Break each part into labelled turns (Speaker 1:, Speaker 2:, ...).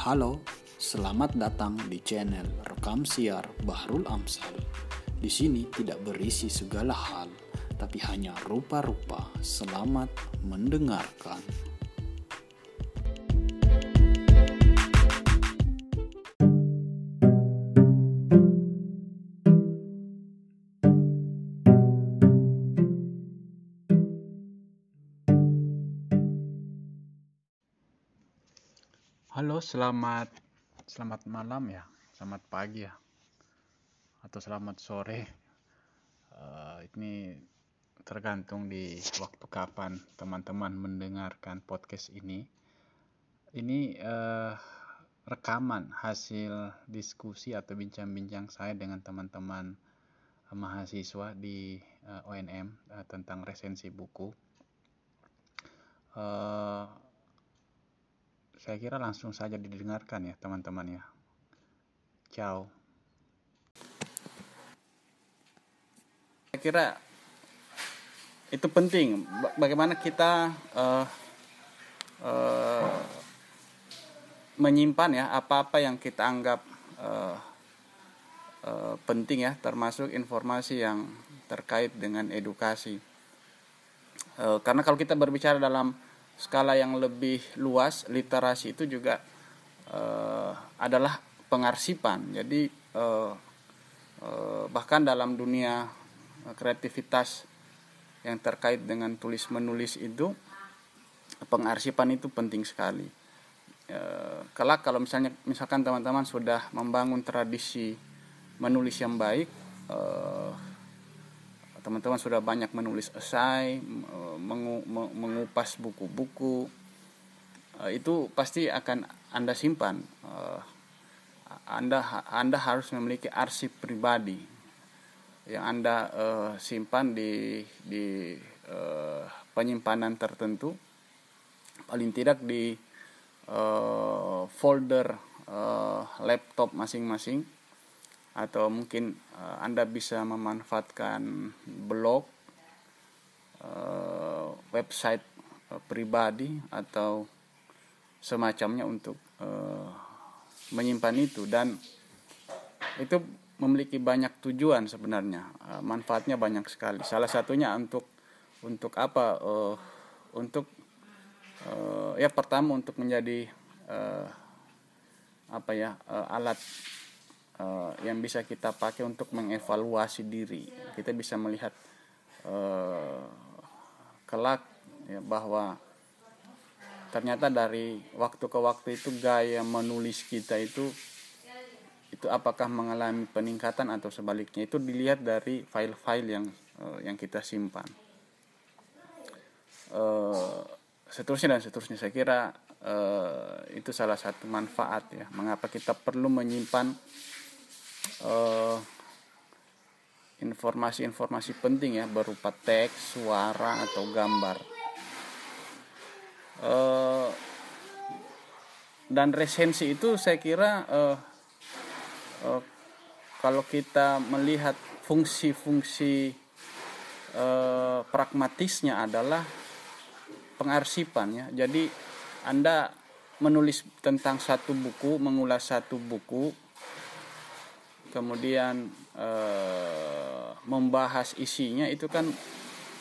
Speaker 1: Halo, selamat datang di channel Rekam Siar Bahrul Amsal. Di sini tidak berisi segala hal, tapi hanya rupa-rupa. Selamat mendengarkan.
Speaker 2: Selamat selamat malam ya, selamat pagi ya, atau selamat sore. Eh, ini tergantung di waktu kapan teman-teman mendengarkan podcast ini. Ini eh, rekaman hasil diskusi atau bincang-bincang saya dengan teman-teman eh, mahasiswa di eh, ONM eh, tentang resensi buku. Eh, saya kira langsung saja didengarkan ya teman-teman ya. Ciao. Saya kira itu penting. Ba- Bagaimana kita eh, eh, menyimpan ya apa-apa yang kita anggap eh, eh, penting ya, termasuk informasi yang terkait dengan edukasi. Eh, karena kalau kita berbicara dalam skala yang lebih luas, literasi itu juga eh, adalah pengarsipan. Jadi eh, eh, bahkan dalam dunia kreativitas yang terkait dengan tulis menulis itu pengarsipan itu penting sekali. Eh, kelak kalau misalnya misalkan teman-teman sudah membangun tradisi menulis yang baik, eh, teman-teman sudah banyak menulis esai, mengupas buku-buku, eh, itu pasti akan anda simpan. Eh, Anda Anda harus memiliki arsip pribadi yang anda eh, simpan di di penyimpanan tertentu, paling tidak di folder laptop masing-masing atau mungkin eh, Anda bisa memanfaatkan blog, eh, website eh, pribadi atau semacamnya untuk eh, menyimpan itu. Dan itu memiliki banyak tujuan sebenarnya. Eh, manfaatnya banyak sekali. Salah satunya untuk untuk apa? Eh, untuk eh, ya pertama untuk menjadi eh, apa ya eh, alat eh, yang bisa kita pakai untuk mengevaluasi diri. Kita bisa melihat eh, kelak ya, bahwa ternyata dari waktu ke waktu itu gaya menulis kita itu itu apakah mengalami peningkatan atau sebaliknya itu dilihat dari file-file yang eh, yang kita simpan. Eh, seterusnya dan seterusnya saya kira eh, itu salah satu manfaat ya mengapa kita perlu menyimpan eh, informasi-informasi penting ya berupa teks, suara atau gambar. Eh, dan resensi itu saya kira eh, eh, kalau kita melihat fungsi-fungsi eh, pragmatisnya adalah pengarsipan ya. Jadi Anda menulis tentang satu buku, mengulas satu buku, kemudian eh, membahas isinya itu kan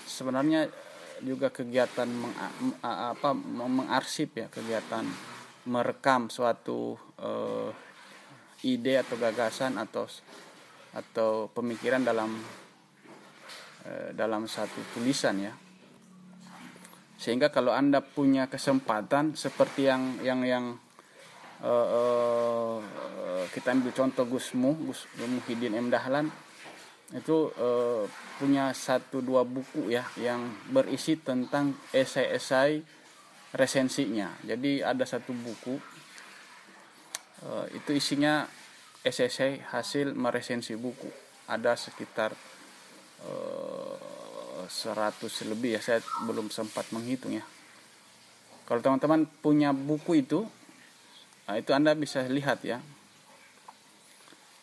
Speaker 2: sebenarnya juga kegiatan meng, apa mengarsip ya kegiatan merekam suatu eh, ide atau gagasan atau atau pemikiran dalam eh, dalam satu tulisan ya. Sehingga kalau anda punya kesempatan seperti yang yang yang eh, kita ambil contoh Gusmu Gus Muhyiddin M. Dahlan. Itu eh, punya satu dua buku ya yang berisi tentang esai-esai resensinya. Jadi ada satu buku eh, itu isinya esai hasil meresensi buku. Ada sekitar eh, 100 lebih ya saya belum sempat menghitung ya. Kalau teman-teman punya buku itu nah itu anda bisa lihat ya.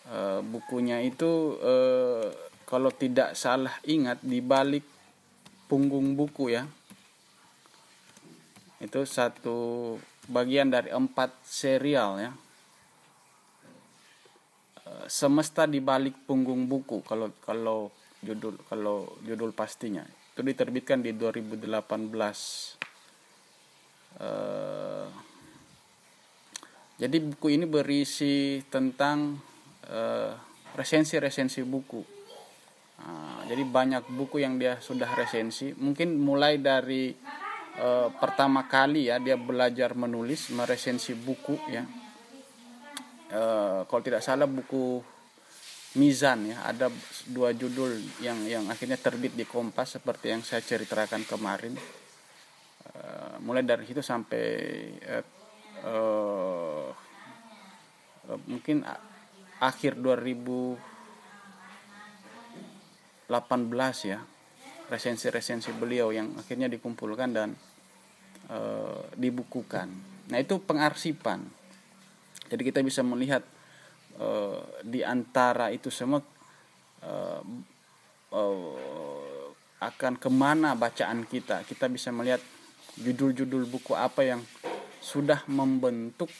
Speaker 2: Eh, bukunya itu eh, kalau tidak salah ingat di balik punggung buku ya. Itu satu bagian dari empat serial ya. Eh, semesta di balik punggung buku kalau kalau judul kalau judul pastinya. Itu diterbitkan di 2018 uh, jadi buku ini berisi tentang uh, resensi-resensi buku. Nah, jadi banyak buku yang dia sudah resensi. Mungkin mulai dari uh, pertama kali ya dia belajar menulis, meresensi buku ya. Uh, kalau tidak salah buku Mizan ya ada dua judul yang yang akhirnya terbit di Kompas seperti yang saya ceritakan kemarin. Uh, mulai dari situ sampai uh, uh, mungkin akhir 2018 ya resensi-resensi beliau yang akhirnya dikumpulkan dan uh, dibukukan. Nah itu pengarsipan. Jadi kita bisa melihat uh, di antara itu semua uh, uh, akan ke mana bacaan kita. Kita bisa melihat judul-judul buku apa yang sudah membentuk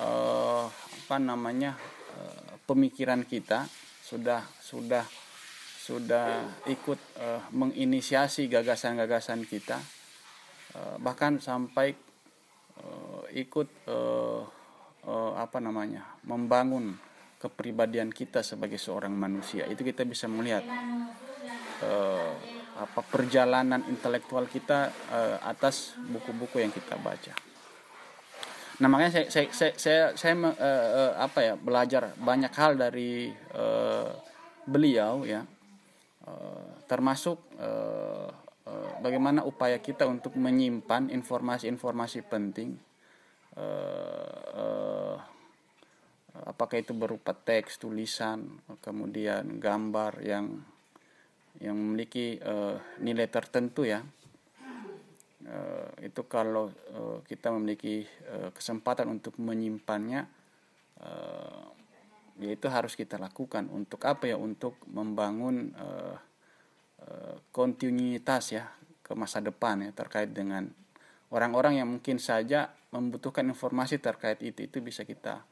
Speaker 2: uh, apa namanya uh, pemikiran kita sudah sudah sudah ikut uh, menginisiasi gagasan-gagasan kita uh, bahkan sampai uh, ikut uh, uh, apa namanya membangun kepribadian kita sebagai seorang manusia itu kita bisa melihat uh, apa perjalanan intelektual kita uh, atas buku-buku yang kita baca. Nah makanya saya saya saya, saya, saya uh, apa ya belajar banyak hal dari uh, beliau ya. Uh, termasuk uh, uh, bagaimana upaya kita untuk menyimpan informasi-informasi penting. Uh, uh, apakah itu berupa teks tulisan kemudian gambar yang yang memiliki uh, nilai tertentu ya itu kalau uh, kita memiliki uh, kesempatan untuk menyimpannya uh, ya itu harus kita lakukan. Untuk apa ya? Untuk membangun kontinuitas ya ke masa depan ya terkait dengan orang-orang yang mungkin saja membutuhkan informasi terkait itu itu bisa kita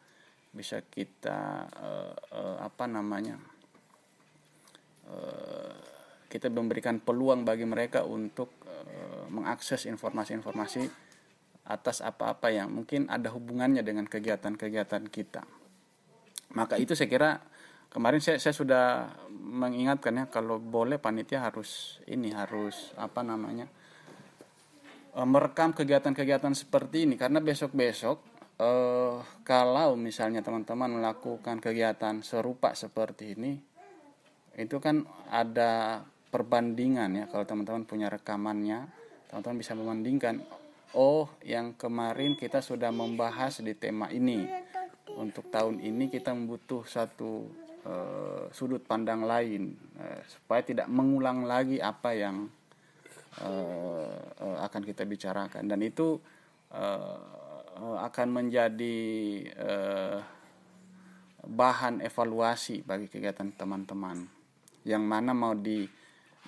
Speaker 2: bisa kita apa namanya kita memberikan peluang bagi mereka untuk mengakses informasi-informasi atas apa-apa yang mungkin ada hubungannya dengan kegiatan-kegiatan kita. Maka itu saya kira kemarin saya, saya sudah mengingatkan ya kalau boleh panitia harus ini harus apa namanya e, merekam kegiatan-kegiatan seperti ini karena besok-besok eh, kalau misalnya teman-teman melakukan kegiatan serupa seperti ini itu kan ada perbandingan ya. Kalau teman-teman punya rekamannya teman-teman bisa membandingkan. Oh yang kemarin kita sudah membahas di tema ini. Untuk tahun ini kita membutuh satu uh, sudut pandang lain uh, supaya tidak mengulang lagi apa yang uh, uh, akan kita bicarakan. Dan itu uh, akan menjadi uh, bahan evaluasi bagi kegiatan teman-teman. Yang mana mau di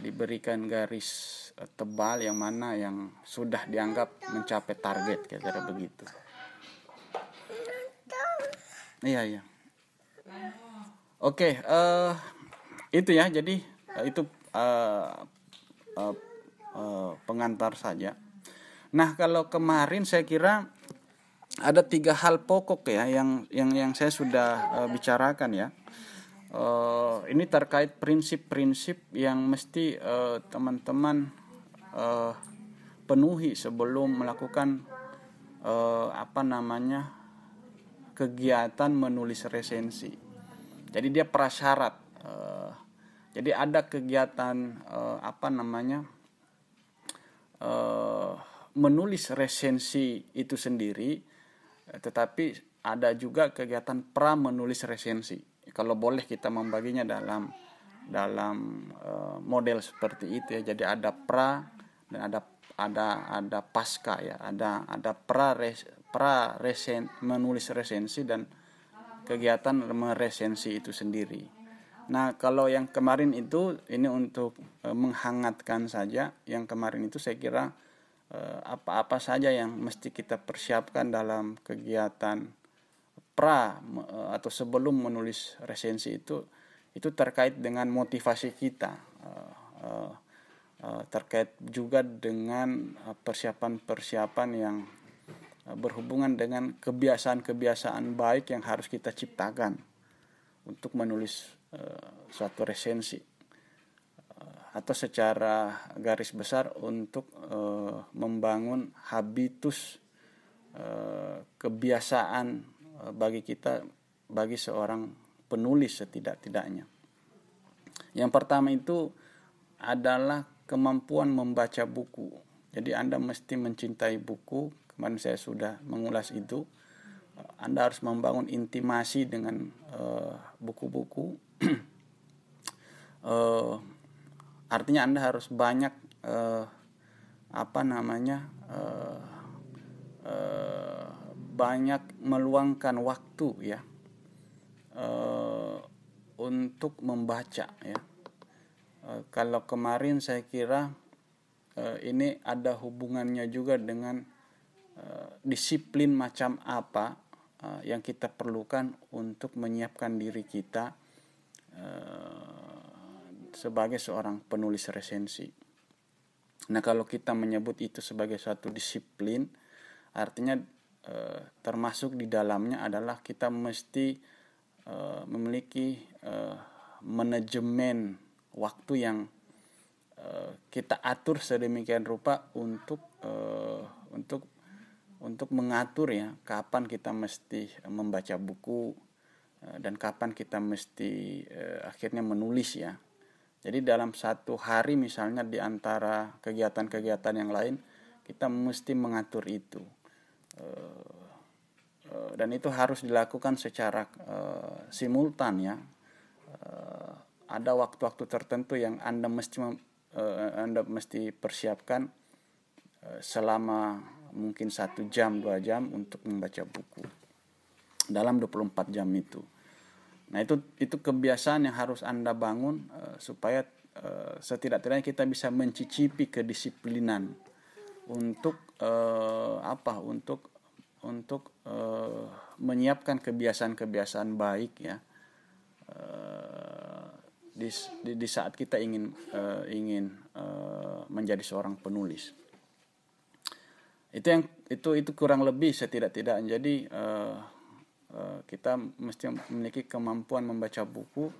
Speaker 2: diberikan garis Eh, tebal yang mana yang sudah dianggap mencapai target kira-kira begitu. Iya iya. Oke uh, itu ya. Jadi uh, itu uh, uh, uh, pengantar saja. Nah kalau kemarin saya kira ada tiga hal pokok ya yang yang yang saya sudah uh, bicarakan ya uh, ini terkait prinsip-prinsip yang mesti teman-teman uh, penuhi sebelum melakukan uh, apa namanya kegiatan menulis resensi. Jadi dia prasyarat. Uh, jadi ada kegiatan uh, apa namanya uh, menulis resensi itu sendiri, tetapi ada juga kegiatan pra menulis resensi. Kalau boleh kita membaginya dalam dalam uh, model seperti itu ya. Jadi ada pra dan ada ada ada pasca ya. Ada ada pra res, pra resen menulis resensi dan kegiatan meresensi itu sendiri. Nah kalau yang kemarin itu ini untuk e, menghangatkan saja. Yang kemarin itu saya kira apa-apa saja yang mesti kita persiapkan dalam kegiatan pra atau sebelum menulis resensi itu itu terkait dengan motivasi kita terkait juga dengan persiapan-persiapan yang berhubungan dengan kebiasaan-kebiasaan baik yang harus kita ciptakan untuk menulis suatu resensi atau secara garis besar untuk membangun habitus kebiasaan bagi kita bagi seorang penulis setidak-tidaknya. Yang pertama itu adalah kemampuan membaca buku. Jadi Anda mesti mencintai buku. Kemarin saya sudah mengulas itu. Anda harus membangun intimasi dengan buku-buku. uh, artinya anda harus banyak uh, apa namanya uh, uh, banyak meluangkan waktu ya uh, untuk membaca ya uh, kalau kemarin saya kira uh, ini ada hubungannya juga dengan uh, disiplin macam apa uh, yang kita perlukan untuk menyiapkan diri kita sebagai seorang penulis resensi. Nah, kalau kita menyebut itu sebagai suatu disiplin, artinya eh, termasuk di dalamnya adalah kita mesti eh, memiliki eh, manajemen waktu yang kita atur sedemikian rupa untuk untuk untuk mengatur ya kapan kita mesti membaca buku dan kapan kita mesti akhirnya menulis ya jadi dalam satu hari misalnya di antara kegiatan-kegiatan yang lain kita mesti mengatur itu. Eh, eh, dan itu harus dilakukan secara uh, simultan ya. Ada waktu-waktu tertentu yang Anda mesti Anda mesti persiapkan selama mungkin satu jam dua jam untuk membaca buku dalam 24 jam itu. Nah itu itu kebiasaan yang harus anda bangun supaya setidak-tidaknya kita bisa mencicipi kedisiplinan untuk uh, apa untuk untuk uh, menyiapkan kebiasaan-kebiasaan baik ya. Uh, di, di di saat kita ingin uh, ingin uh, menjadi seorang penulis. Itu yang itu itu kurang lebih setidak-tidaknya. Jadi uh, Eh, kita mesti memiliki kemampuan membaca buku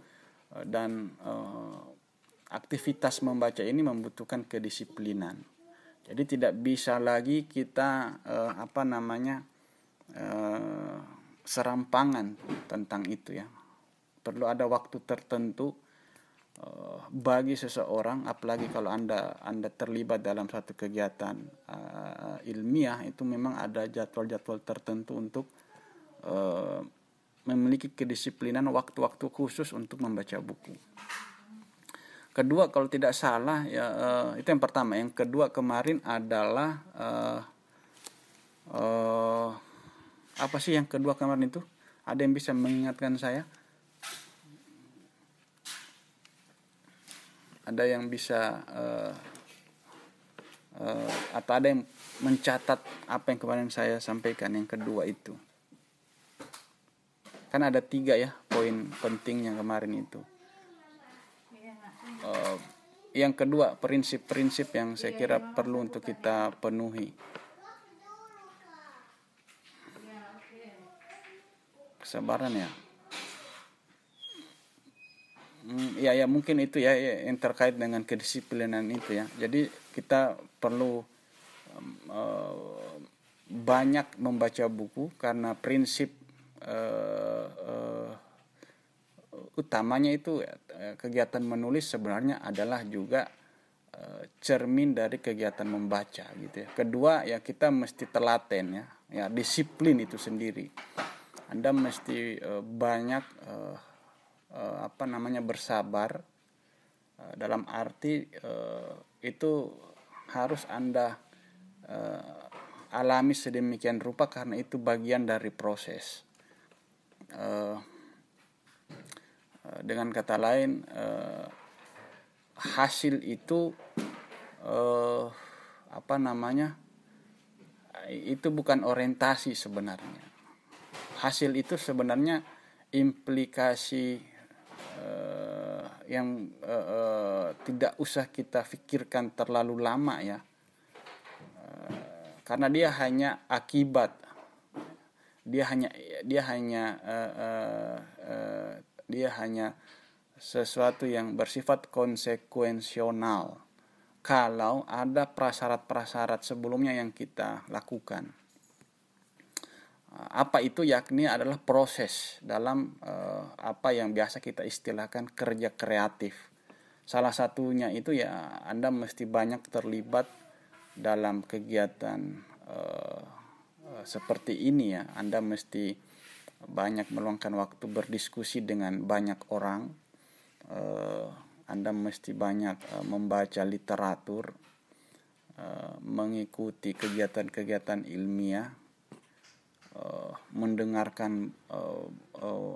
Speaker 2: eh, dan uh, aktivitas membaca ini membutuhkan kedisiplinan. Jadi tidak bisa lagi kita uh, apa namanya uh, serampangan tentang itu ya. Perlu ada waktu tertentu uh, bagi seseorang, apalagi kalau anda anda terlibat dalam satu kegiatan uh, ilmiah itu memang ada jadwal-jadwal tertentu untuk Eh, memiliki kedisiplinan waktu-waktu khusus untuk membaca buku. Kedua kalau tidak salah ya uh, itu yang pertama. Yang kedua kemarin adalah uh, uh, apa sih yang kedua kemarin itu? Ada yang bisa mengingatkan saya? Ada yang bisa uh, uh, atau ada yang mencatat apa yang kemarin saya sampaikan yang kedua itu? kan ada tiga ya poin penting yang kemarin itu uh, yang kedua prinsip-prinsip yang saya kira perlu untuk kita penuhi. Kesabaran ya? Hmm, ya ya mungkin itu ya, ya yang terkait dengan kedisiplinan itu ya. Jadi kita perlu uh, banyak membaca buku karena prinsip uh, uh, utamanya itu uh, kegiatan menulis sebenarnya adalah juga uh, cermin dari kegiatan membaca gitu ya. Kedua ya kita mesti telaten ya, ya disiplin itu sendiri. Anda mesti uh, banyak apa namanya bersabar dalam arti itu harus Anda alami sedemikian rupa karena itu bagian dari proses uh, dengan kata lain uh, hasil itu uh, apa namanya itu bukan orientasi sebenarnya. Hasil itu sebenarnya implikasi yang tidak usah kita pikirkan terlalu lama ya. Karena dia hanya akibat. Dia hanya dia hanya uh, uh, uh, dia hanya sesuatu yang bersifat konsekuensional kalau ada prasyarat-prasyarat sebelumnya yang kita lakukan. Apa itu yakni adalah proses dalam uh, apa yang biasa kita istilahkan kerja kreatif. Salah satunya itu ya Anda mesti banyak terlibat dalam kegiatan uh, seperti ini ya. Anda mesti banyak meluangkan waktu berdiskusi dengan banyak orang. Uh, anda mesti banyak uh, membaca literatur, uh, mengikuti kegiatan-kegiatan ilmiah, mendengarkan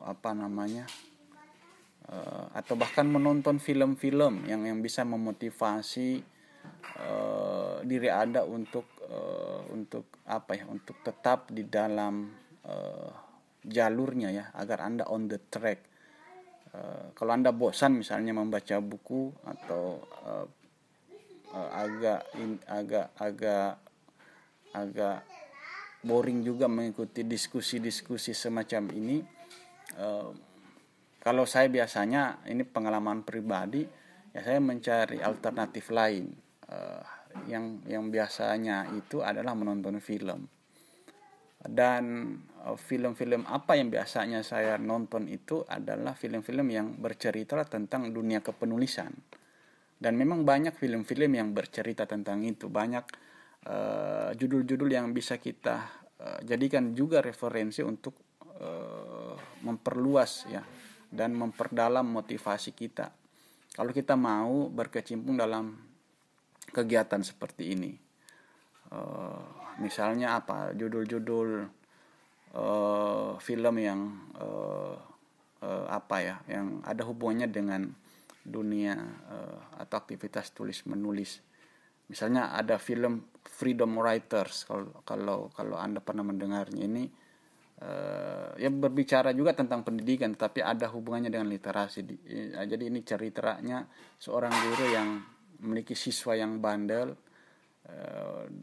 Speaker 2: apa namanya, atau bahkan menonton film-film yang yang bisa memotivasi uh, diri anda untuk uh, untuk apa ya, untuk tetap di dalam uh, jalurnya ya, agar anda on the track. Eh, kalau anda bosan misalnya membaca buku atau uh, uh, agak in, agak agak agak boring juga mengikuti diskusi-diskusi semacam ini uh, kalau saya biasanya ini pengalaman pribadi ya saya mencari alternatif lain. Uh, yang yang biasanya itu adalah menonton film. Dan uh, film-film apa yang biasanya saya nonton itu adalah film-film yang bercerita tentang dunia kepenulisan. Dan memang banyak film-film yang bercerita tentang itu. Banyak uh, judul-judul uh, yang bisa kita uh, jadikan juga referensi untuk uh, memperluas ya dan memperdalam motivasi kita. Kalau kita mau berkecimpung dalam kegiatan seperti ini uh, misalnya apa? Judul-judul uh, film yang uh, uh, apa ya yang ada hubungannya dengan dunia uh, atau aktivitas tulis menulis. Misalnya ada film Freedom Writers kalau kalau kalau anda pernah mendengarnya ini uh, ya berbicara juga tentang pendidikan tapi ada hubungannya dengan literasi. Jadi ini ceritanya seorang guru yang memiliki siswa yang bandel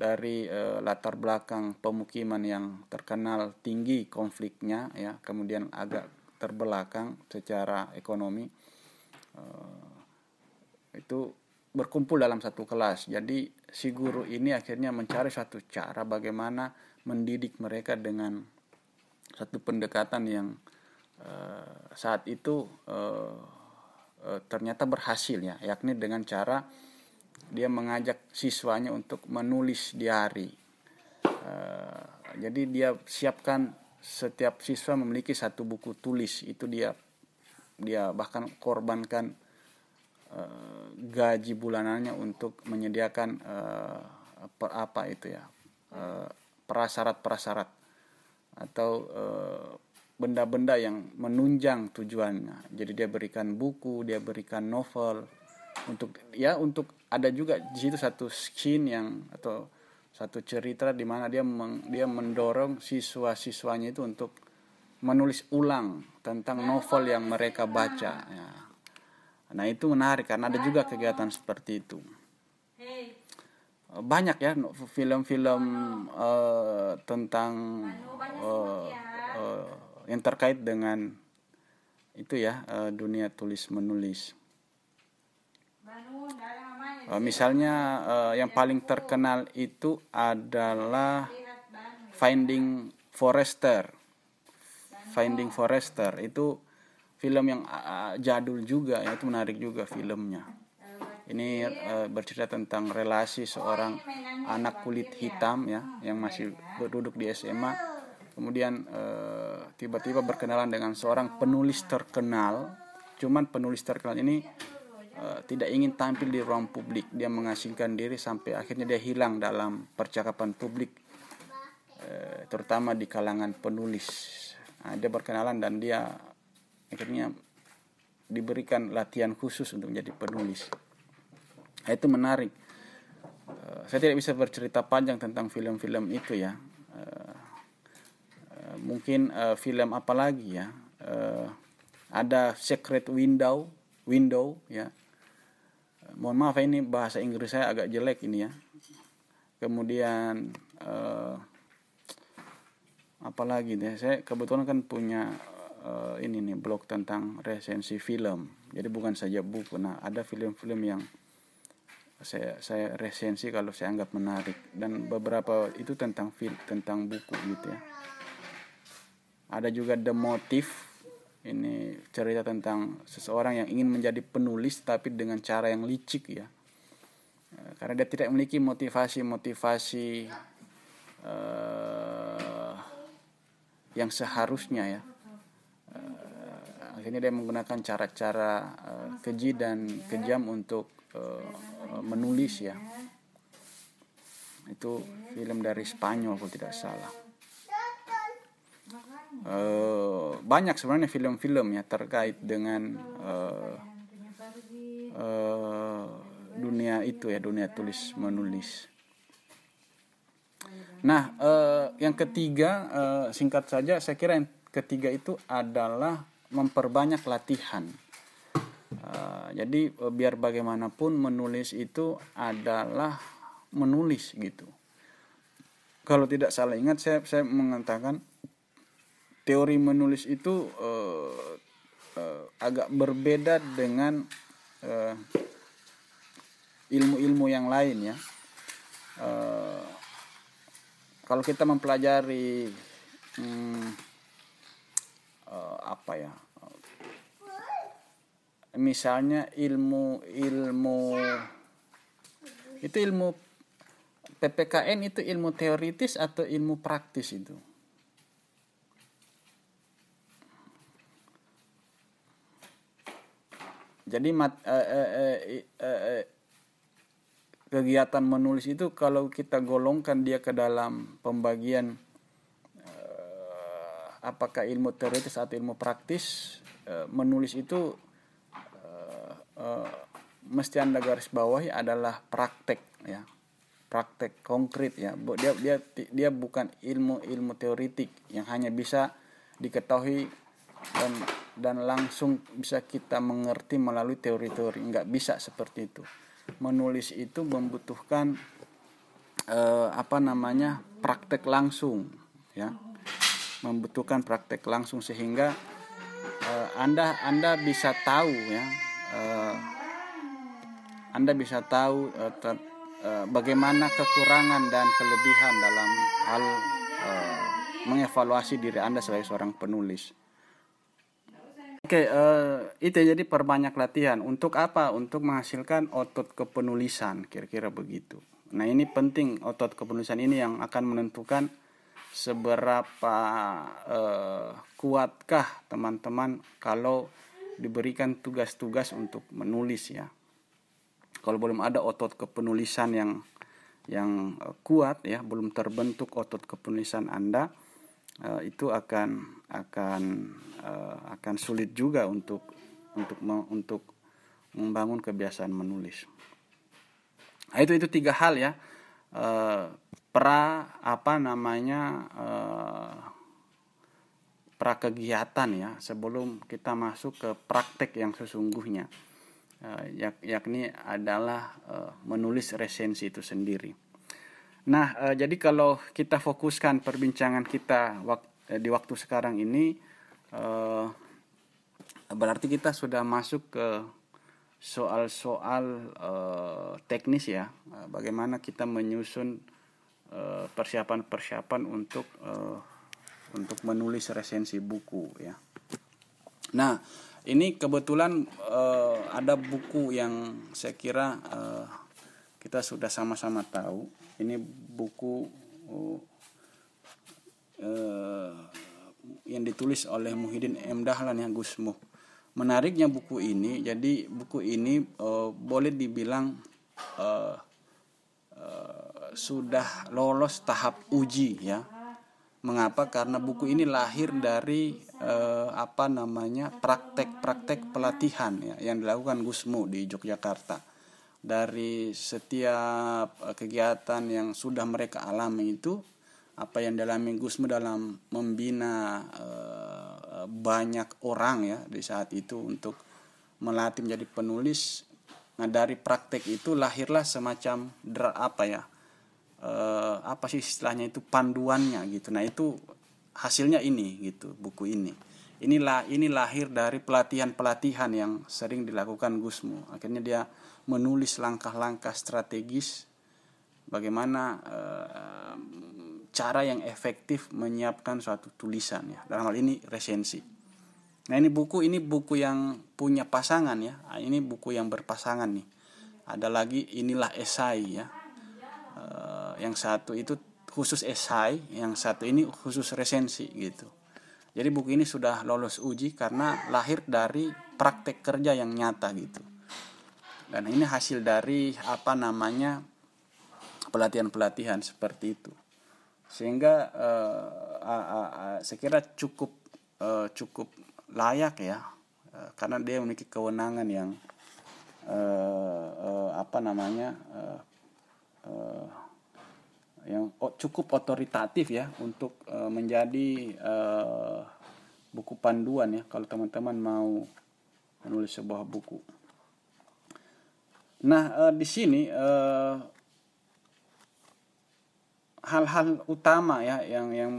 Speaker 2: dari uh, latar belakang pemukiman yang terkenal tinggi konfliknya ya kemudian agak terbelakang secara ekonomi uh, itu berkumpul dalam satu kelas. Jadi si guru ini akhirnya mencari satu cara bagaimana mendidik mereka dengan satu pendekatan yang uh, saat itu ternyata berhasil ya yakni dengan cara dia mengajak siswanya untuk menulis diari. Uh, jadi dia siapkan setiap siswa memiliki satu buku tulis itu dia dia bahkan korbankan uh, gaji bulanannya untuk menyediakan per, apa itu ya uh, prasyarat-prasyarat atau benda-benda yang menunjang tujuannya. Jadi dia berikan buku, dia berikan novel untuk ya untuk ada juga di situ satu scene yang atau satu cerita di mana dia meng, dia mendorong siswa-siswanya itu untuk menulis ulang tentang novel yang mereka baca ya. Nah, itu menarik karena ada juga kegiatan seperti itu. Banyak ya film-film uh, tentang uh, uh, yang terkait dengan itu ya uh, dunia tulis menulis. Uh, misalnya uh, yang paling terkenal itu adalah Finding Forrester. Finding Forrester itu film yang uh, jadul juga ya itu menarik juga filmnya. Ini uh, bercerita tentang relasi seorang anak kulit hitam ya yang masih duduk di SMA kemudian tiba-tiba uh, berkenalan dengan seorang penulis terkenal cuman penulis terkenal ini Eh, tidak ingin tampil di ruang publik. Dia mengasingkan diri sampai akhirnya dia hilang dalam percakapan publik uh, terutama di kalangan penulis. Nah, dia berkenalan dan dia akhirnya diberikan latihan khusus untuk menjadi penulis. Nah, itu menarik. Uh, saya tidak bisa bercerita panjang tentang film-film itu ya. Mungkin film apa lagi ya? Ada Secret Window Window ya mohon maaf ini bahasa Inggris saya agak jelek ini ya. Kemudian uh, apalagi deh? Saya kebetulan kan punya uh, ini nih blog tentang resensi film. Jadi bukan saja buku. Nah ada film-film yang saya saya resensi kalau saya anggap menarik. Dan beberapa itu tentang film tentang buku gitu ya. Ada juga The Motive ini cerita tentang seseorang yang ingin menjadi penulis tapi dengan cara yang licik ya. Eh, karena dia tidak memiliki motivasi-motivasi uh, yang seharusnya ya. Uh, akhirnya dia menggunakan cara-cara uh, keji dan kejam untuk uh, menulis ya. Itu film dari Spanyol kalau tidak salah uh, banyak sebenarnya film-film ya terkait dengan uh, uh, dunia itu ya dunia tulis menulis. Nah uh, yang ketiga uh, singkat saja saya kira yang ketiga itu adalah memperbanyak latihan. Uh, jadi uh, biar bagaimanapun menulis itu adalah menulis gitu. Kalau tidak salah ingat saya saya mengatakan teori menulis itu uh, uh, agak berbeda dengan ilmu-ilmu uh, yang lain ya. Uh, kalau kita mempelajari hmm, uh, apa ya, misalnya ilmu ilmu itu ilmu PPKN itu ilmu teoritis atau ilmu praktis itu? Jadi mat, eh, eh, eh, eh, eh, kegiatan menulis itu kalau kita golongkan dia ke dalam pembagian eh, apakah ilmu teoritis atau ilmu praktis eh, menulis itu eh, eh, mesti anda garis bawahi adalah praktek ya. Praktek konkret ya. Dia dia dia bukan ilmu ilmu teoritik yang hanya bisa diketahui dan dan langsung bisa kita mengerti melalui teori-teori. Nggak bisa seperti itu. Menulis itu membutuhkan eh, apa namanya praktek langsung ya. Membutuhkan praktek langsung sehingga eh, anda anda bisa tahu ya eh, anda bisa tahu eh, ter, eh, bagaimana kekurangan dan kelebihan dalam hal eh, mengevaluasi diri anda sebagai seorang penulis Oke, okay, uh, eh, itu jadi perbanyak latihan. Untuk apa? Untuk menghasilkan otot kepenulisan, kira-kira begitu. Nah, ini penting otot kepenulisan ini yang akan menentukan seberapa uh, kuatkah teman-teman kalau diberikan tugas-tugas untuk menulis ya. Kalau belum ada otot kepenulisan yang yang eh, kuat ya, belum terbentuk otot kepenulisan Anda, uh, itu akan akan uh, akan sulit juga untuk untuk untuk membangun kebiasaan menulis. Nah, itu itu tiga hal ya. Uh, pra apa namanya uh, pra kegiatan ya sebelum kita masuk ke praktek yang sesungguhnya uh, yak, yakni adalah uh, menulis resensi itu sendiri. Nah, uh, jadi kalau kita fokuskan perbincangan kita waktu Eh, di waktu sekarang ini uh, berarti kita sudah masuk ke soal-soal uh, teknis ya. Uh, bagaimana kita menyusun persiapan-persiapan uh, untuk uh, untuk menulis resensi buku ya. Nah ini kebetulan uh, ada buku yang saya kira uh, kita sudah sama-sama tahu. Ini buku uh, yang ditulis oleh Muhyiddin M Dahlan yang Gusmu. Menariknya buku ini, jadi buku ini uh, boleh dibilang uh, uh, sudah lolos tahap uji ya. Mengapa? Karena buku ini lahir dari uh, apa namanya praktek-praktek pelatihan ya, yang dilakukan Gusmu di Yogyakarta dari setiap kegiatan yang sudah mereka alami itu apa yang dialami Gusmu dalam membina uh, banyak orang ya di saat itu untuk melatih menjadi penulis. Nah dari praktek itu lahirlah semacam apa ya uh, apa sih istilahnya itu panduannya gitu. Nah itu hasilnya ini gitu buku ini. Inilah ini lahir dari pelatihan pelatihan yang sering dilakukan Gusmu akhirnya dia menulis langkah-langkah strategis bagaimana uh, cara yang efektif menyiapkan suatu tulisan ya. Dalam hal ini resensi. Nah ini buku ini buku yang punya pasangan ya. Nah, ini buku yang berpasangan nih. Ada lagi inilah esai ya. Uh, yang satu itu khusus esai yang satu ini khusus resensi gitu. Jadi buku ini sudah lolos uji karena lahir dari praktek kerja yang nyata gitu. Dan ini hasil dari apa namanya pelatihan-pelatihan seperti itu sehingga uh, uh, uh, uh, saya kira cukup uh, cukup layak ya uh, karena dia memiliki kewenangan yang uh, uh, apa namanya uh, uh, yang cukup otoritatif ya untuk uh, menjadi uh, buku panduan ya kalau teman-teman mau menulis sebuah buku. Nah uh, di sini uh, hal-hal utama ya yang yang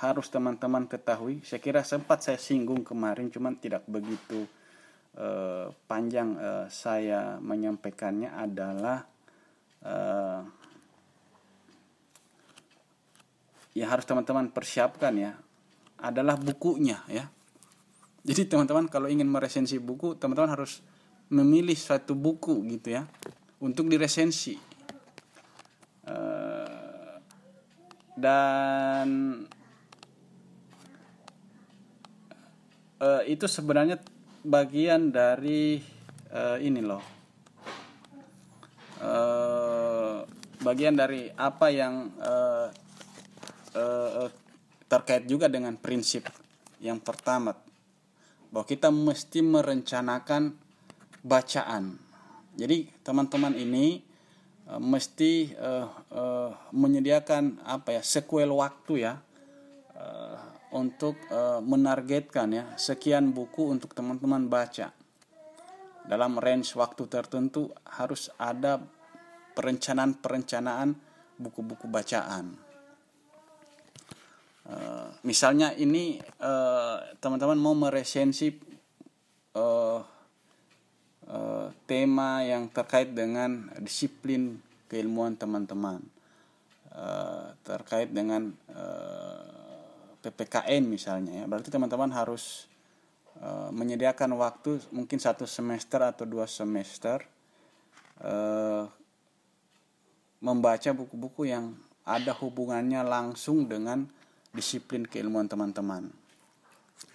Speaker 2: harus teman-teman ketahui. Saya kira sempat saya singgung kemarin cuman tidak begitu uh, panjang uh, saya menyampaikannya adalah uh, yang harus teman-teman persiapkan ya adalah bukunya ya. Jadi teman-teman kalau ingin meresensi buku teman-teman harus memilih suatu buku gitu ya untuk diresensi dan uh, itu sebenarnya bagian dari uh, ini loh. Uh, bagian dari apa yang uh, uh, terkait juga dengan prinsip yang pertama bahwa kita mesti merencanakan bacaan. Jadi teman-teman ini mesti uh, uh, menyediakan apa ya sequel waktu ya uh, untuk uh, menargetkan ya sekian buku untuk teman-teman baca. Dalam range waktu tertentu harus ada perencanaan-perencanaan buku-buku bacaan. Uh, misalnya ini teman-teman uh, mau meresensi uh, Eh, tema yang terkait dengan disiplin keilmuan teman-teman. Uh, terkait dengan eh, ppkn misalnya ya. Berarti teman-teman harus menyediakan waktu mungkin satu semester atau dua semester membaca buku-buku yang ada hubungannya langsung dengan disiplin keilmuan teman-teman.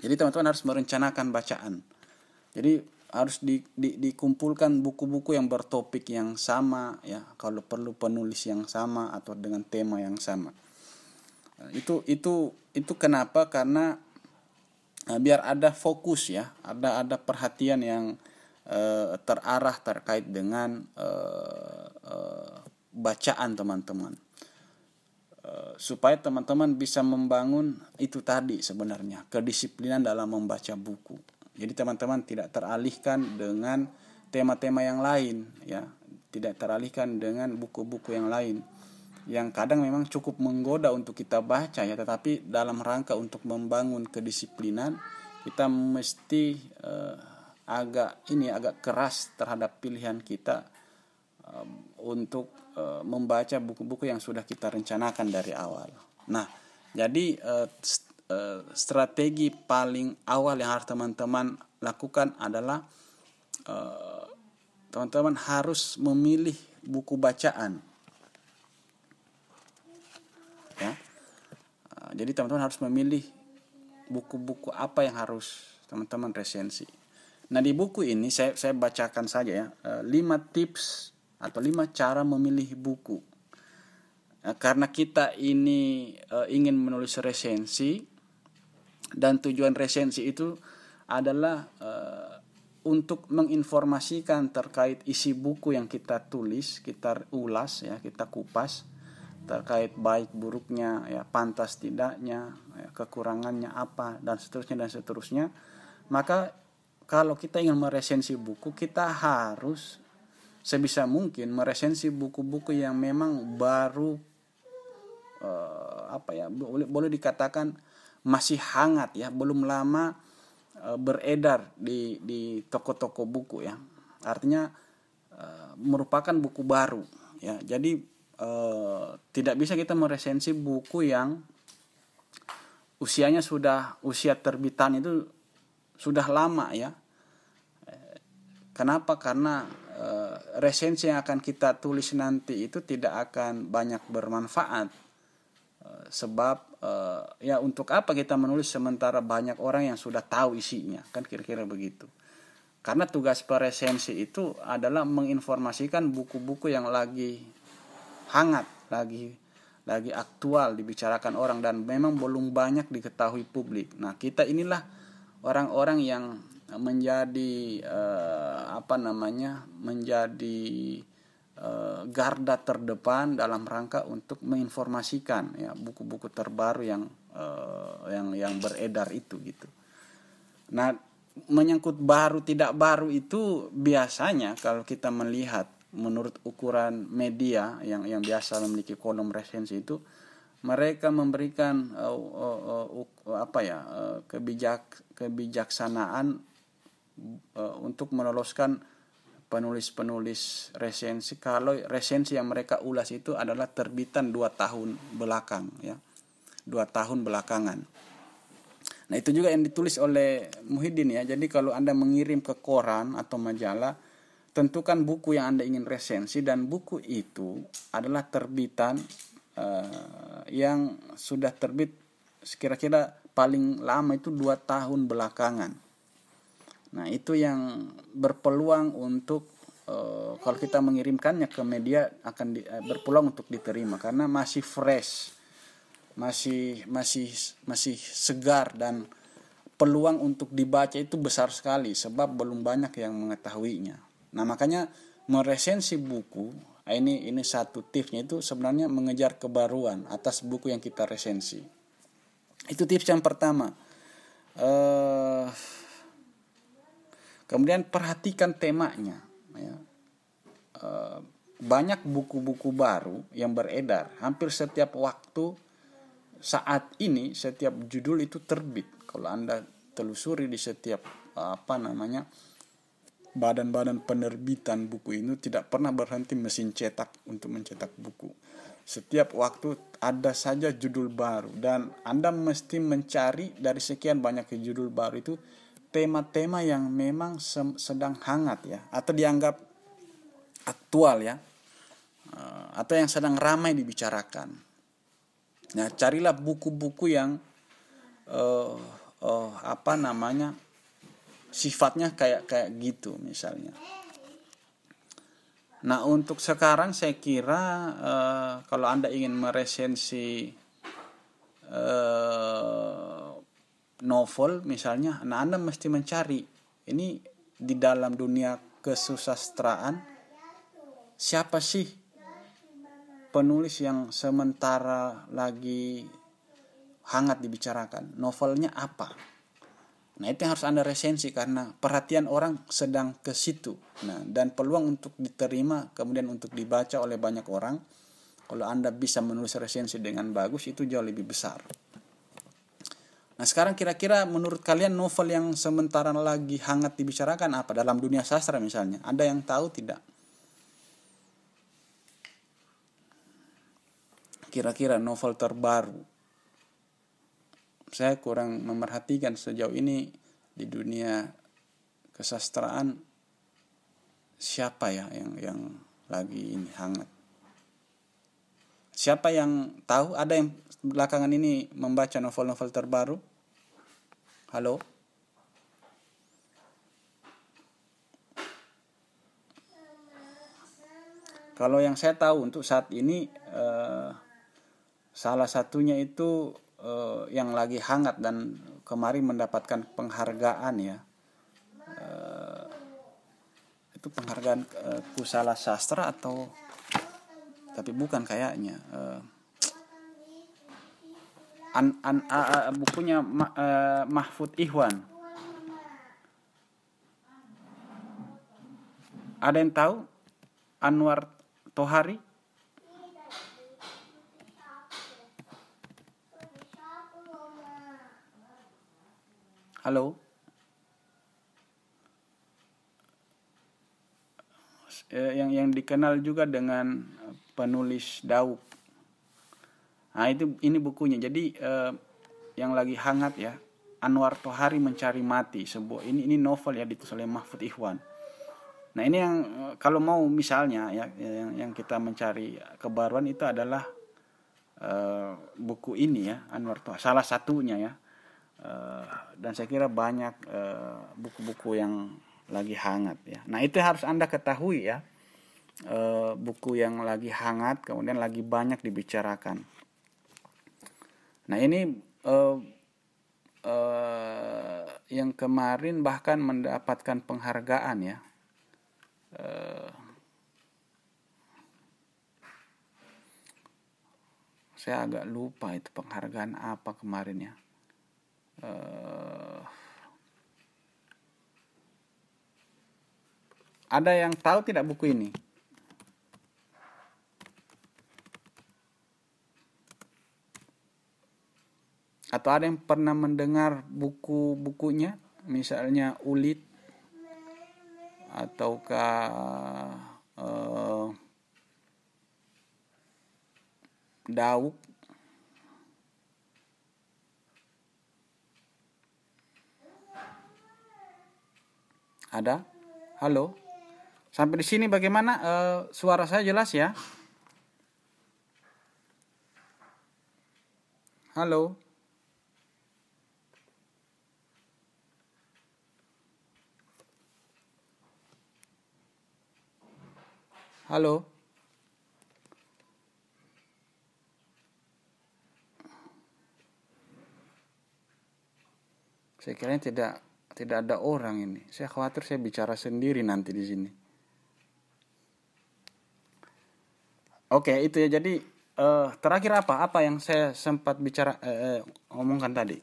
Speaker 2: Jadi teman-teman harus merencanakan bacaan. Jadi harus di, di, dikumpulkan buku-buku yang bertopik yang sama ya. Kalau perlu penulis yang sama atau dengan tema yang sama. Nah, itu itu itu kenapa? Karena nah, biar ada fokus ya. Ada ada perhatian yang uh, terarah terkait dengan uh, uh, bacaan teman-teman. Uh, supaya teman-teman bisa membangun itu tadi sebenarnya kedisiplinan dalam membaca buku jadi teman-teman tidak teralihkan dengan tema-tema yang lain ya, tidak teralihkan dengan buku-buku yang lain. Yang kadang memang cukup menggoda untuk kita baca ya, tetapi dalam rangka untuk membangun kedisiplinan kita mesti uh, agak ini agak keras terhadap pilihan kita uh, untuk uh, membaca buku-buku yang sudah kita rencanakan dari awal. Nah, jadi uh, strategi paling awal yang harus teman-teman lakukan adalah eh, teman-teman uh, harus memilih buku bacaan. Ya. Uh, jadi teman-teman harus memilih buku-buku apa yang harus teman-teman resensi. Nah di buku ini saya saya bacakan saja ya uh, lima tips atau lima cara memilih buku. Karena kita ini uh, ingin menulis resensi dan tujuan resensi itu adalah uh, untuk menginformasikan terkait isi buku yang kita tulis, kita ulas ya, kita kupas terkait baik buruknya ya pantas tidaknya ya, kekurangannya apa dan seterusnya dan seterusnya. Maka kalau kita ingin meresensi buku kita harus sebisa mungkin meresensi buku-buku yang memang baru uh, apa ya boleh boleh dikatakan masih hangat ya belum lama uh, beredar di di toko-toko buku ya. Artinya uh, merupakan buku baru ya. Jadi uh, tidak bisa kita meresensi buku yang usianya sudah usia terbitan itu sudah lama ya. Kenapa? Karena uh, resensi yang akan kita tulis nanti itu tidak akan banyak bermanfaat sebab uh, ya untuk apa kita menulis sementara banyak orang yang sudah tahu isinya kan kira-kira begitu karena tugas peresensi itu adalah menginformasikan buku-buku yang lagi hangat lagi lagi aktual dibicarakan orang dan memang belum banyak diketahui publik. Nah, kita inilah orang-orang yang menjadi uh, apa namanya menjadi garda terdepan dalam rangka untuk menginformasikan ya buku-buku terbaru yang uh, yang yang beredar itu gitu. Nah menyangkut baru tidak baru itu biasanya kalau kita melihat menurut ukuran media yang yang biasa memiliki kolom resensi itu mereka memberikan uh, uh, uh, apa ya uh, kebijak kebijaksanaan uh, untuk meloloskan penulis-penulis resensi kalau resensi yang mereka ulas itu adalah terbitan dua tahun belakang ya. Dua tahun belakangan. Nah itu juga yang ditulis oleh Muhyiddin ya. Jadi kalau anda mengirim ke koran atau majalah tentukan buku yang anda ingin resensi dan buku itu adalah terbitan uh, yang sudah terbit kira-kira paling lama itu dua tahun belakangan Nah, itu yang berpeluang untuk uh, kalau kita mengirimkannya ke media akan di, uh, berpeluang untuk diterima karena masih fresh. Masih masih masih segar dan peluang untuk dibaca itu besar sekali sebab belum banyak yang mengetahuinya. Nah, makanya meresensi buku ini ini satu tipsnya itu sebenarnya mengejar kebaruan atas buku yang kita resensi. Itu tips yang pertama. Uh, Kemudian perhatikan temanya. Ya. E, banyak buku-buku baru yang beredar. Hampir setiap waktu saat ini setiap judul itu terbit. Kalau anda telusuri di setiap apa namanya badan-badan penerbitan buku ini tidak pernah berhenti mesin cetak untuk mencetak buku. Setiap waktu ada saja judul baru dan Anda mesti mencari dari sekian banyak judul baru itu tema-tema yang memang sedang hangat ya atau dianggap aktual ya eh, atau yang sedang ramai dibicarakan. Nah, carilah buku-buku yang uh, uh, apa namanya sifatnya kayak kayak gitu misalnya. Nah, untuk sekarang saya kira uh, kalau Anda ingin meresensi uh, novel misalnya, nah Anda mesti mencari ini di dalam dunia kesusastraan siapa sih penulis yang sementara lagi hangat dibicarakan, novelnya apa? Nah itu yang harus Anda resensi karena perhatian orang sedang ke situ. Nah dan peluang untuk diterima kemudian untuk dibaca oleh banyak orang kalau Anda bisa menulis resensi dengan bagus itu jauh lebih besar. Nah sekarang kira-kira menurut kalian novel yang sementara lagi hangat dibicarakan apa dalam dunia sastra misalnya? Ada yang tahu tidak? Kira-kira novel terbaru. Saya kurang memerhatikan sejauh ini di dunia kesastraan siapa ya yang yang lagi ini hangat. Siapa yang tahu ada yang belakangan ini membaca novel-novel terbaru? Halo? Kalau yang saya tahu untuk saat ini eh, salah satunya itu eh, yang lagi hangat dan kemarin mendapatkan penghargaan ya. Eh, itu penghargaan uh, kusala sastra atau tapi bukan kayaknya uh, an, an, uh, uh, bukunya uh, Mahfud Ihwan. Ada yang tahu Anwar Tohari? Halo? Eh, yang yang dikenal juga dengan penulis Daud. Nah itu ini bukunya. Jadi eh, yang lagi hangat ya Anwar Tohari mencari mati sebuah ini ini novel ya ditulis oleh Mahfud Ikhwan. Nah ini yang eh, kalau mau misalnya ya yang, yang kita mencari kebaruan itu adalah uh, buku ini ya Anwar Tohari salah satunya ya uh, dan saya kira banyak buku-buku uh, yang lagi hangat ya. Nah itu harus anda ketahui ya e, buku yang lagi hangat kemudian lagi banyak dibicarakan. Nah ini e, e, yang kemarin bahkan mendapatkan penghargaan ya. E, saya agak lupa itu penghargaan apa kemarin ya. Uh, Ada yang tahu tidak buku ini? Atau ada yang pernah mendengar buku-bukunya? Misalnya Ulit ataukah uh, Dauk Ada? Halo? Sampai di sini bagaimana uh, suara saya jelas ya? Halo. Halo. Saya kira tidak tidak ada orang ini. Saya khawatir saya bicara sendiri nanti di sini. Oke, itu ya. Jadi uh, terakhir apa? Apa yang saya sempat bicara uh, ngomongkan tadi?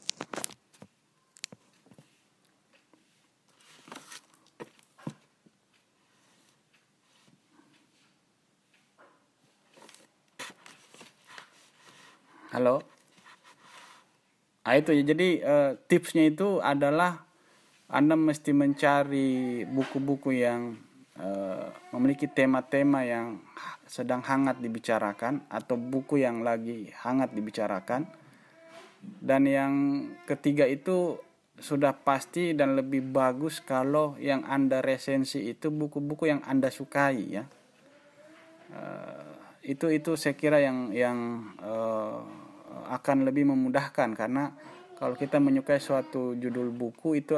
Speaker 2: Halo. Ah itu ya. Jadi uh, tipsnya itu adalah Anda mesti mencari buku-buku yang uh, memiliki tema-tema yang sedang hangat dibicarakan atau buku yang lagi hangat dibicarakan dan yang ketiga itu sudah pasti dan lebih bagus kalau yang anda resensi itu buku-buku yang anda sukai ya uh, itu itu saya kira yang yang uh, akan lebih memudahkan karena kalau kita menyukai suatu judul buku itu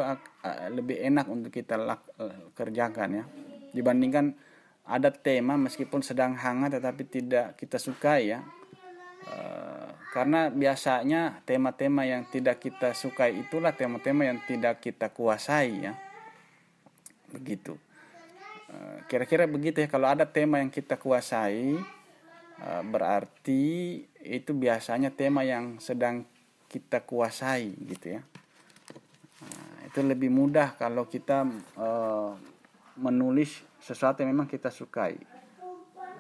Speaker 2: lebih enak untuk kita kerjakan ya. Dibandingkan ada tema meskipun sedang hangat tetapi tidak kita sukai ya. E, karena biasanya tema-tema yang tidak kita sukai itulah tema-tema yang tidak kita kuasai ya. Begitu. Eh, kira-kira begitu ya. Kalau ada tema yang kita kuasai e, berarti itu biasanya tema yang sedang kita kuasai gitu ya. Nah, itu lebih mudah kalau kita e, menulis sesuatu yang memang kita sukai.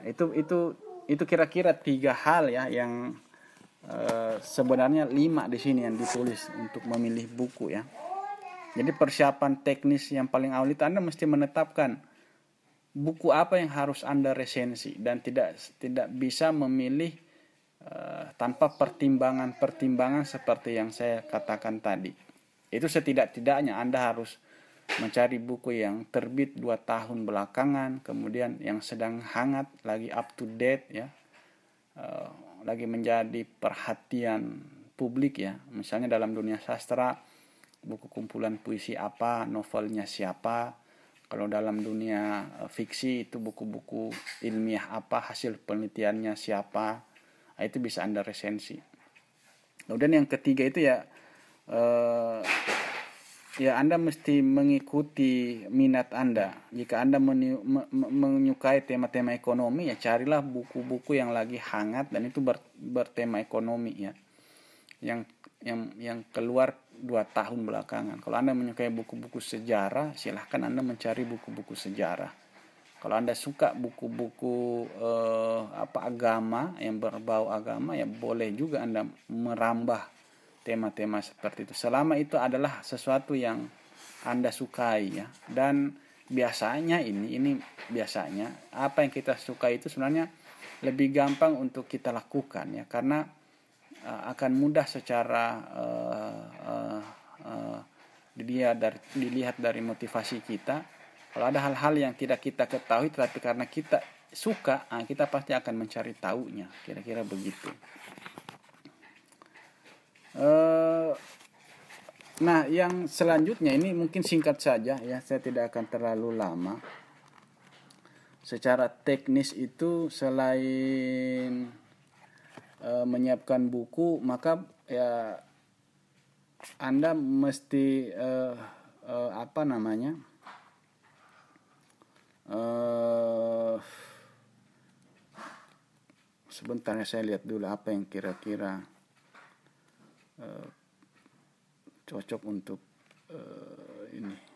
Speaker 2: Itu itu itu kira-kira tiga hal ya yang uh, sebenarnya lima di sini yang ditulis untuk memilih buku ya. Jadi persiapan teknis yang paling awal itu anda mesti menetapkan buku apa yang harus anda resensi dan tidak tidak bisa memilih uh, tanpa pertimbangan-pertimbangan seperti yang saya katakan tadi itu setidak-tidaknya anda harus mencari buku yang terbit dua tahun belakangan, kemudian yang sedang hangat, lagi up to date ya, uh, lagi menjadi perhatian publik ya. Misalnya dalam dunia sastra, buku kumpulan puisi apa, novelnya siapa. Kalau dalam dunia uh, fiksi itu buku-buku ilmiah apa, hasil penelitiannya siapa. Nah, itu bisa anda resensi. Kemudian yang ketiga itu ya uh, ya Anda mesti mengikuti minat Anda. Jika Anda menyukai tema-tema ekonomi ya carilah buku-buku yang lagi hangat dan itu ber, bertema ekonomi ya. Yang yang yang keluar dua tahun belakangan. Kalau Anda menyukai buku-buku sejarah, silahkan Anda mencari buku-buku sejarah. Kalau Anda suka buku-buku eh, apa agama yang berbau agama ya boleh juga Anda merambah tema-tema seperti itu. Selama itu adalah sesuatu yang anda sukai ya. Dan biasanya ini ini biasanya apa yang kita suka itu sebenarnya lebih gampang untuk kita lakukan ya. Karena uh, akan mudah secara uh, uh, uh, dilihat dari dilihat dari motivasi kita kalau ada hal-hal yang tidak kita ketahui tetapi karena kita suka uh, kita pasti akan mencari tahunya kira-kira begitu Eh, nah, yang selanjutnya ini mungkin singkat saja ya, saya tidak akan terlalu lama. Secara teknis itu selain uh, menyiapkan buku, maka ya Anda mesti uh, uh, apa namanya? Uh, sebentar ya saya lihat dulu apa yang kira-kira uh, cocok untuk uh, ini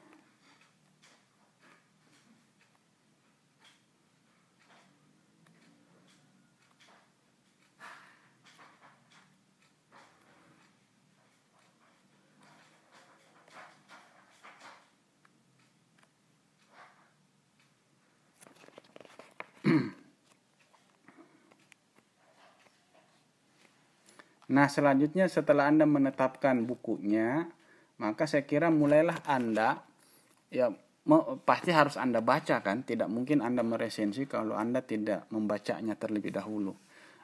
Speaker 2: Nah, selanjutnya setelah Anda menetapkan bukunya, maka saya kira mulailah Anda ya pasti harus Anda baca kan, tidak mungkin Anda meresensi kalau Anda tidak membacanya terlebih dahulu.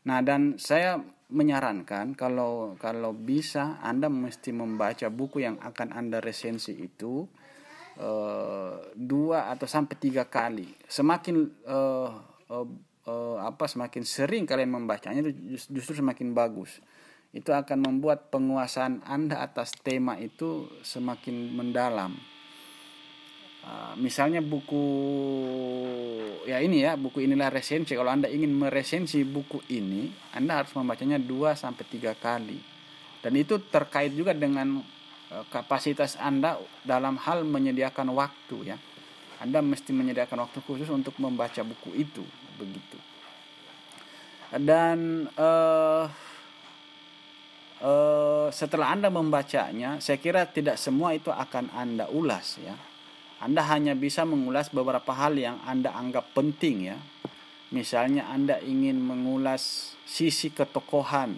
Speaker 2: Nah, dan saya menyarankan kalau kalau bisa Anda mesti membaca buku yang akan Anda resensi itu uh, dua atau sampai tiga kali. Semakin uh, uh, uh, apa semakin sering kalian membacanya itu justru semakin bagus itu akan membuat penguasaan Anda atas tema itu semakin mendalam. Uh, misalnya buku ya ini ya buku inilah resensi. Kalau anda ingin meresensi buku ini anda harus membacanya 2 sampai tiga kali. Dan itu terkait juga dengan uh, kapasitas anda dalam hal menyediakan waktu ya. Anda mesti menyediakan waktu khusus untuk membaca buku itu begitu. Dan uh, uh, setelah Anda membacanya, saya kira tidak semua itu akan Anda ulas ya. Anda hanya bisa mengulas beberapa hal yang Anda anggap penting ya. Misalnya Anda ingin mengulas sisi ketokohan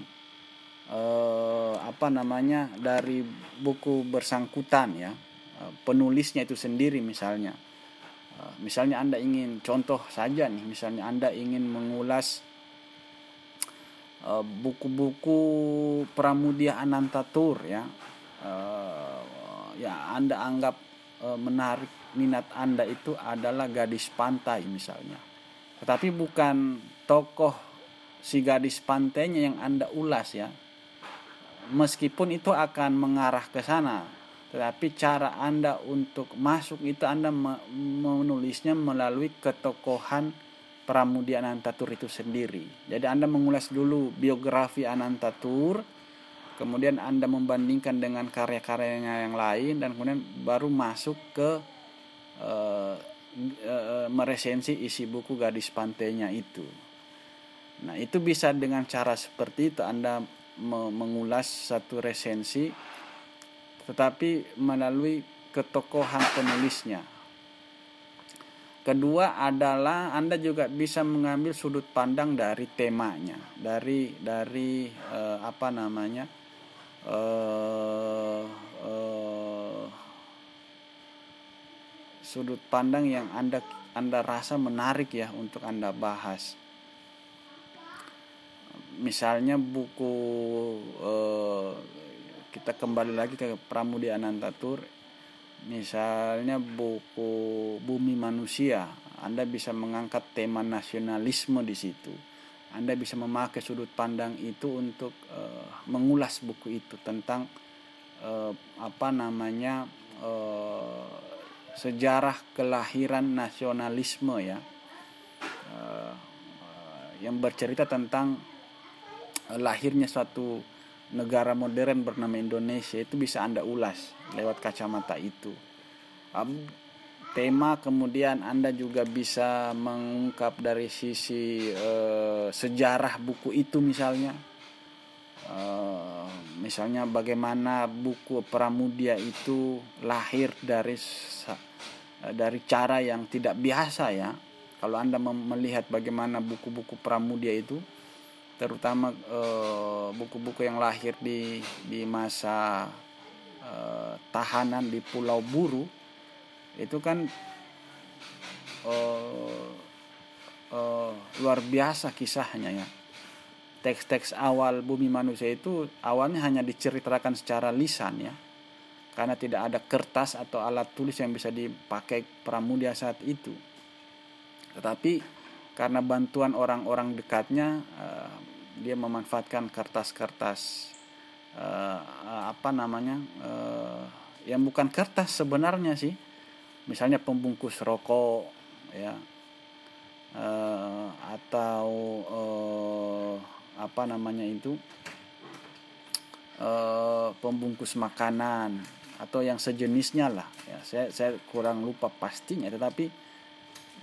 Speaker 2: eh, apa namanya dari buku bersangkutan ya. Eh, penulisnya itu sendiri misalnya. Eh, misalnya Anda ingin contoh saja nih, misalnya Anda ingin mengulas Eh, buku-buku Pramudia Anantatur ya. Uh, ya Anda anggap uh, menarik minat Anda itu adalah gadis pantai misalnya. Tetapi bukan tokoh si gadis pantainya yang Anda ulas ya. Meskipun itu akan mengarah ke sana tetapi cara Anda untuk masuk itu Anda menulisnya melalui ketokohan Pramudia Anantatur itu sendiri. Jadi Anda mengulas dulu biografi Anantatur, kemudian Anda membandingkan dengan karya-karyanya yang lain dan kemudian baru masuk ke uh, uh, meresensi isi buku Gadis Pantainya itu. Nah, itu bisa dengan cara seperti itu Anda mengulas satu resensi tetapi melalui ketokohan penulisnya Kedua adalah Anda juga bisa mengambil sudut pandang dari temanya, dari dari uh, apa namanya uh, uh, sudut pandang yang Anda Anda rasa menarik ya untuk Anda bahas. Misalnya buku uh, kita kembali lagi ke Pramudia Anantatur misalnya buku Bumi Manusia, Anda bisa mengangkat tema nasionalisme di situ. Anda bisa memakai sudut pandang itu untuk uh, mengulas buku itu tentang uh, apa namanya uh, sejarah kelahiran nasionalisme ya uh, yang bercerita tentang lahirnya suatu negara modern bernama Indonesia itu bisa anda ulas lewat kacamata itu. Um, tema kemudian anda juga bisa mengungkap dari sisi uh, sejarah buku itu misalnya. Uh, misalnya bagaimana buku Pramudia itu lahir dari dari cara yang tidak biasa ya. Kalau anda melihat bagaimana buku-buku Pramudia itu terutama eh, buku-buku yang lahir di di masa uh, tahanan di Pulau Buru itu kan uh, luar biasa kisahnya ya. Teks-teks awal bumi manusia itu awalnya hanya diceritakan secara lisan ya. Karena tidak ada kertas atau alat tulis yang bisa dipakai pramudia saat itu. Tetapi karena bantuan orang-orang dekatnya dia memanfaatkan kertas-kertas uh, apa namanya uh, yang bukan kertas sebenarnya sih. Misalnya pembungkus rokok ya uh, atau uh, apa namanya itu uh, pembungkus makanan atau yang sejenisnya lah. Ya saya saya kurang lupa pastinya tetapi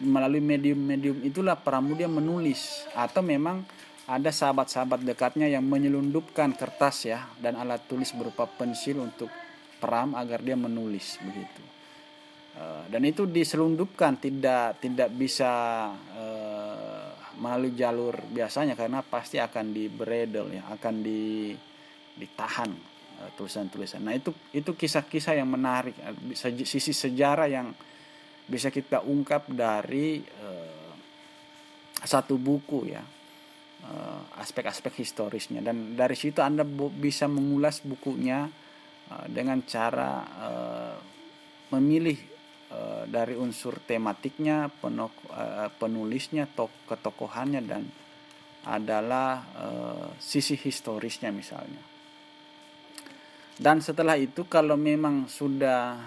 Speaker 2: melalui medium-medium itulah Pramudia menulis. Atau memang ada sahabat-sahabat dekatnya yang menyelundupkan kertas ya dan alat tulis berupa pensil untuk peram agar dia menulis begitu. Uh, dan itu diselundupkan tidak tidak bisa uh, melalui jalur biasanya karena pasti akan di bredel ya akan di ditahan uh, tulisan-tulisan. Nah itu itu kisah-kisah yang menarik sisi sejarah yang bisa kita ungkap dari uh, satu buku ya. Eh, aspek-aspek historisnya dan dari situ Anda bisa mengulas bukunya uh, dengan cara uh, memilih dari unsur tematiknya, penulisnya, tok, ketokohannya dan adalah sisi historisnya misalnya. Dan setelah itu kalau memang sudah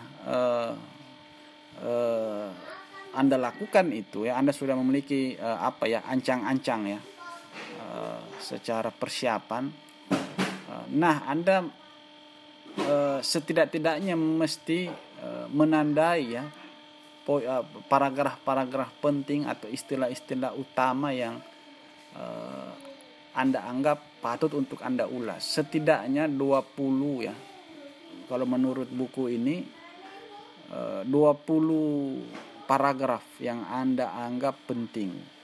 Speaker 2: Anda lakukan itu ya Anda sudah memiliki apa ya ancang-ancang ya Eh, secara persiapan. Uh, nah, Anda uh, setidak-tidaknya mesti menandai ya paragraf-paragraf penting atau istilah-istilah utama yang Anda anggap patut untuk Anda ulas. Setidaknya 20 ya. Kalau menurut buku ini uh, 20 paragraf yang Anda anggap penting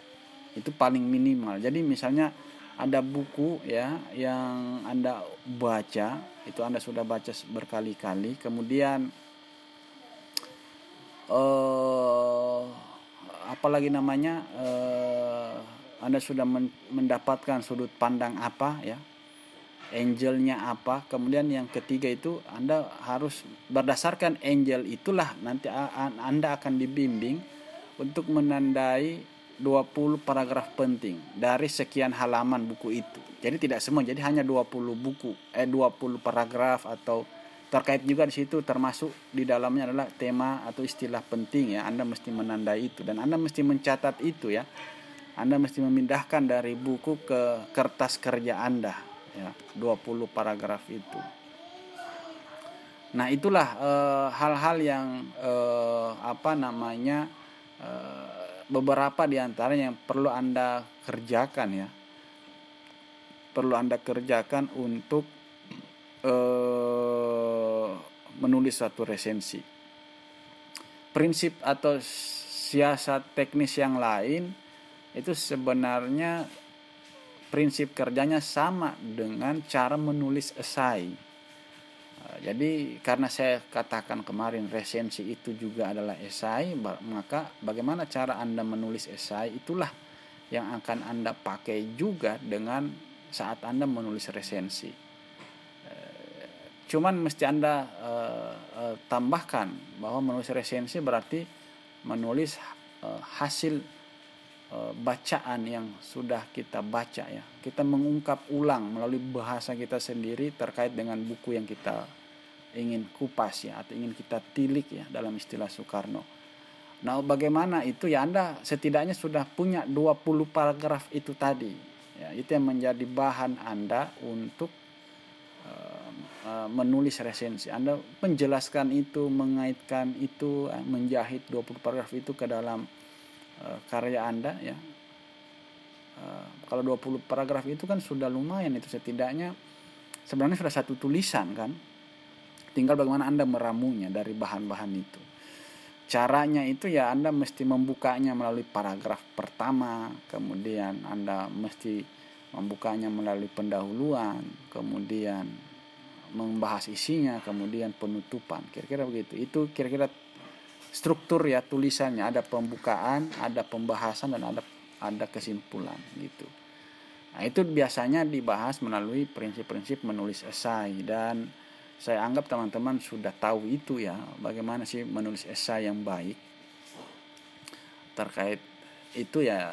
Speaker 2: itu paling minimal. Jadi misalnya ada buku ya yang anda baca itu anda sudah baca berkali-kali kemudian eh apalagi namanya eh, anda sudah mendapatkan sudut pandang apa ya angelnya apa. Kemudian yang ketiga itu anda harus berdasarkan angel itulah nanti anda akan dibimbing untuk menandai 20 paragraf penting dari sekian halaman buku itu. Jadi tidak semua, jadi hanya 20 buku, eh 20 paragraf atau terkait juga di situ termasuk di dalamnya adalah tema atau istilah penting ya. Anda mesti menandai itu dan Anda mesti mencatat itu ya. Anda mesti memindahkan dari buku ke kertas kerja Anda ya, 20 paragraf itu. Nah, itulah eh, hal-hal e, yang e, apa namanya e, beberapa di antaranya yang perlu Anda kerjakan ya. Perlu Anda kerjakan untuk uh, menulis suatu resensi. Prinsip atau siasat teknis yang lain itu sebenarnya prinsip kerjanya sama dengan cara menulis esai jadi karena saya katakan kemarin resensi itu juga adalah esai, maka bagaimana cara Anda menulis esai itulah yang akan Anda pakai juga dengan saat Anda menulis resensi. Eh, cuman mesti Anda uh, uh, tambahkan bahwa menulis resensi berarti menulis hasil bacaan yang sudah kita baca ya. Kita mengungkap ulang melalui bahasa kita sendiri terkait dengan buku yang kita
Speaker 1: ingin kupas ya atau ingin kita tilik ya dalam istilah Soekarno. Nah, bagaimana itu ya Anda setidaknya sudah punya 20 paragraf itu tadi. Ya, itu yang menjadi bahan Anda untuk uh, uh, menulis resensi. Anda menjelaskan itu, mengaitkan itu, uh, menjahit 20 paragraf itu ke dalam uh, karya Anda ya. Kalau 20 paragraf itu kan sudah lumayan itu setidaknya sebenarnya sudah satu tulisan kan tinggal bagaimana anda meramunya dari bahan-bahan itu. Caranya itu ya anda mesti membukanya melalui paragraf pertama kemudian anda mesti membukanya melalui pendahuluan kemudian membahas isinya kemudian penutupan. Kira-kira begitu. Itu kira-kira struktur ya tulisannya. Ada pembukaan ada pembahasan dan ada ada kesimpulan gitu. Nah, itu biasanya dibahas melalui prinsip-prinsip menulis esai dan saya anggap teman-teman sudah tahu itu ya, bagaimana sih menulis esai yang baik. Terkait itu ya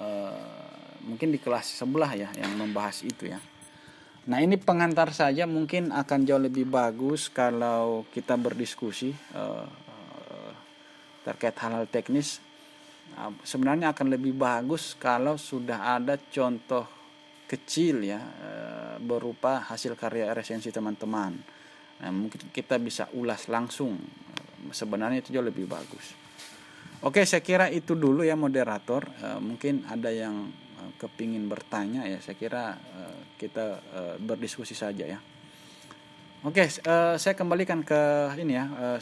Speaker 1: eh, mungkin di kelas sebelah ya yang membahas itu ya. Nah, ini pengantar saja mungkin akan jauh lebih bagus kalau kita berdiskusi eh, terkait hal-hal teknis sebenarnya akan lebih bagus kalau sudah ada contoh kecil ya eh, berupa hasil karya resensi teman-teman. Nah, mungkin kita bisa ulas langsung. Sebenarnya itu jauh lebih bagus. Oke, saya kira itu dulu ya moderator. Eh, mungkin ada yang eh, kepingin bertanya ya. Saya kira kita berdiskusi saja ya. Oke, saya kembalikan ke ini ya